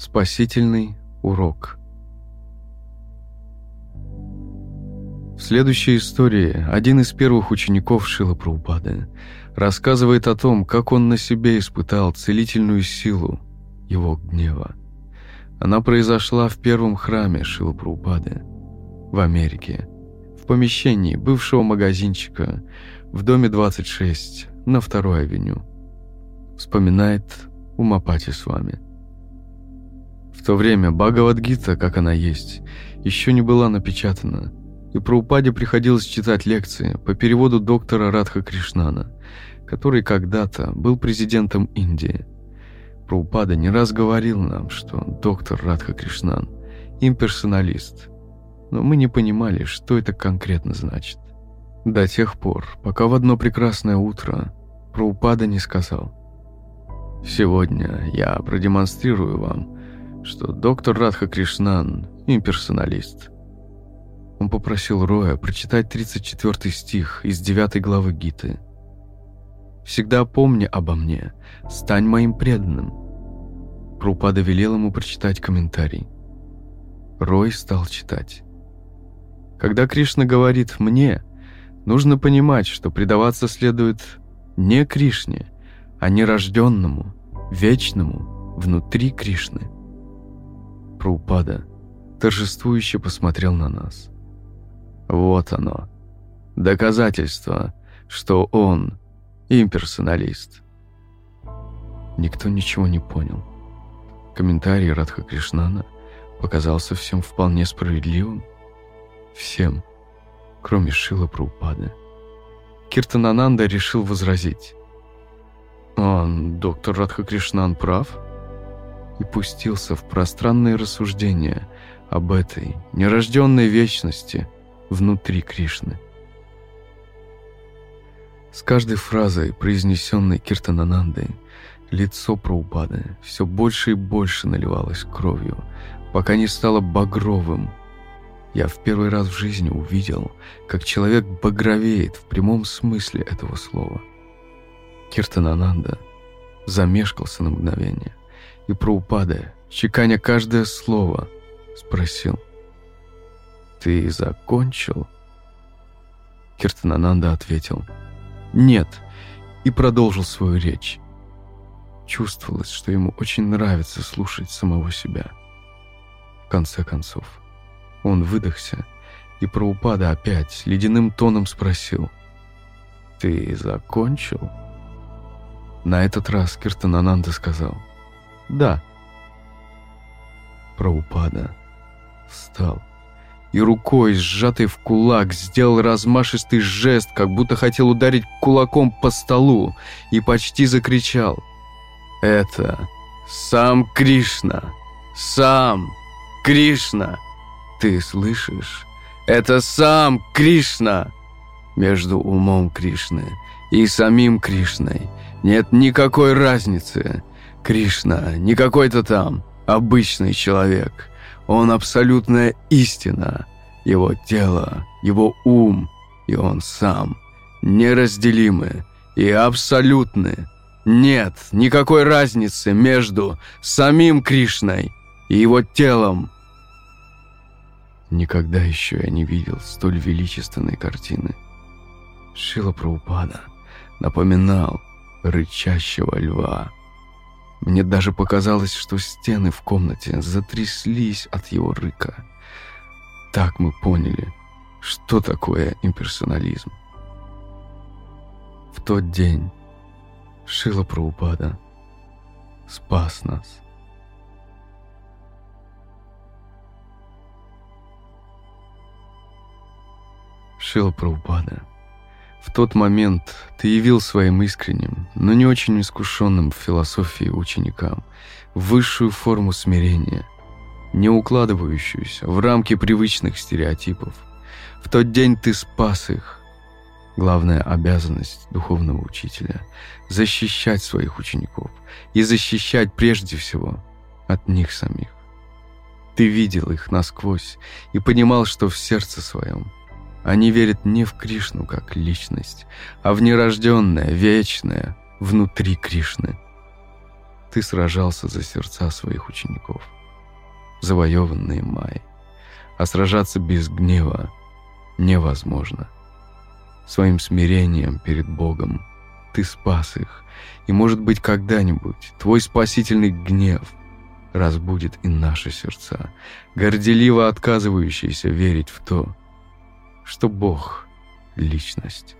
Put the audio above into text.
Спасительный урок. В следующей истории один из первых учеников Шила Праупады рассказывает о том, как он на себе испытал целительную силу его гнева. Она произошла в первом храме Шила Праупады в Америке, в помещении бывшего магазинчика в доме 26 на второй авеню. Вспоминает Умапати с вами. В то время Бхагавадгита, как она есть, еще не была напечатана, и про Упаде приходилось читать лекции по переводу доктора Радха Кришнана, который когда-то был президентом Индии. Праупада не раз говорил нам, что доктор Радха Кришнан – имперсоналист, но мы не понимали, что это конкретно значит. До тех пор, пока в одно прекрасное утро Праупада не сказал «Сегодня я продемонстрирую вам, что доктор Радха Кришнан – имперсоналист». Он попросил Роя прочитать 34 стих из 9 главы Гиты. «Всегда помни обо мне, стань моим преданным». Прупада велел ему прочитать комментарий. Рой стал читать. Когда Кришна говорит «мне», нужно понимать, что предаваться следует не Кришне, а нерожденному, вечному, внутри Кришны. Прупада торжествующе посмотрел на нас. Вот оно. Доказательство, что он имперсоналист. Никто ничего не понял. Комментарий Радха Кришнана показался всем вполне справедливым. Всем, кроме Шила Праупады. Киртанананда решил возразить. «Он, доктор Радха Кришнан, прав?» И пустился в пространные рассуждения об этой нерожденной вечности – внутри Кришны. С каждой фразой, произнесенной Киртананандой, лицо Праупады все больше и больше наливалось кровью, пока не стало багровым. Я в первый раз в жизни увидел, как человек багровеет в прямом смысле этого слова. Киртанананда замешкался на мгновение, и Праупада, чеканя каждое слово, спросил — «Ты закончил?» Киртанананда ответил «Нет» и продолжил свою речь. Чувствовалось, что ему очень нравится слушать самого себя. В конце концов, он выдохся, и про упада опять ледяным тоном спросил «Ты закончил?» На этот раз Киртанананда сказал «Да». Про упада встал и рукой, сжатой в кулак, сделал размашистый жест, как будто хотел ударить кулаком по столу, и почти закричал. «Это сам Кришна! Сам Кришна! Ты слышишь? Это сам Кришна!» Между умом Кришны и самим Кришной нет никакой разницы. Кришна не какой-то там обычный человек. Он абсолютная истина. Его тело, его ум и он сам неразделимы и абсолютны. Нет никакой разницы между самим Кришной и его телом. Никогда еще я не видел столь величественной картины. Шила Праупада напоминал рычащего льва. Мне даже показалось, что стены в комнате затряслись от его рыка. Так мы поняли, что такое имперсонализм. В тот день Шила Праупада спас нас. Шила Праупада в тот момент ты явил своим искренним, но не очень искушенным в философии ученикам высшую форму смирения, не укладывающуюся в рамки привычных стереотипов. В тот день ты спас их. Главная обязанность духовного учителя – защищать своих учеников и защищать прежде всего от них самих. Ты видел их насквозь и понимал, что в сердце своем – они верят не в Кришну как личность, а в нерожденное, вечное, внутри Кришны. ты сражался за сердца своих учеников, завоеванные Майей. А сражаться без гнева невозможно. Своим смирением перед Богом ты спас их, и, может быть, когда-нибудь твой спасительный гнев разбудит и наши сердца, горделиво отказывающиеся верить в то, что Бог — личность.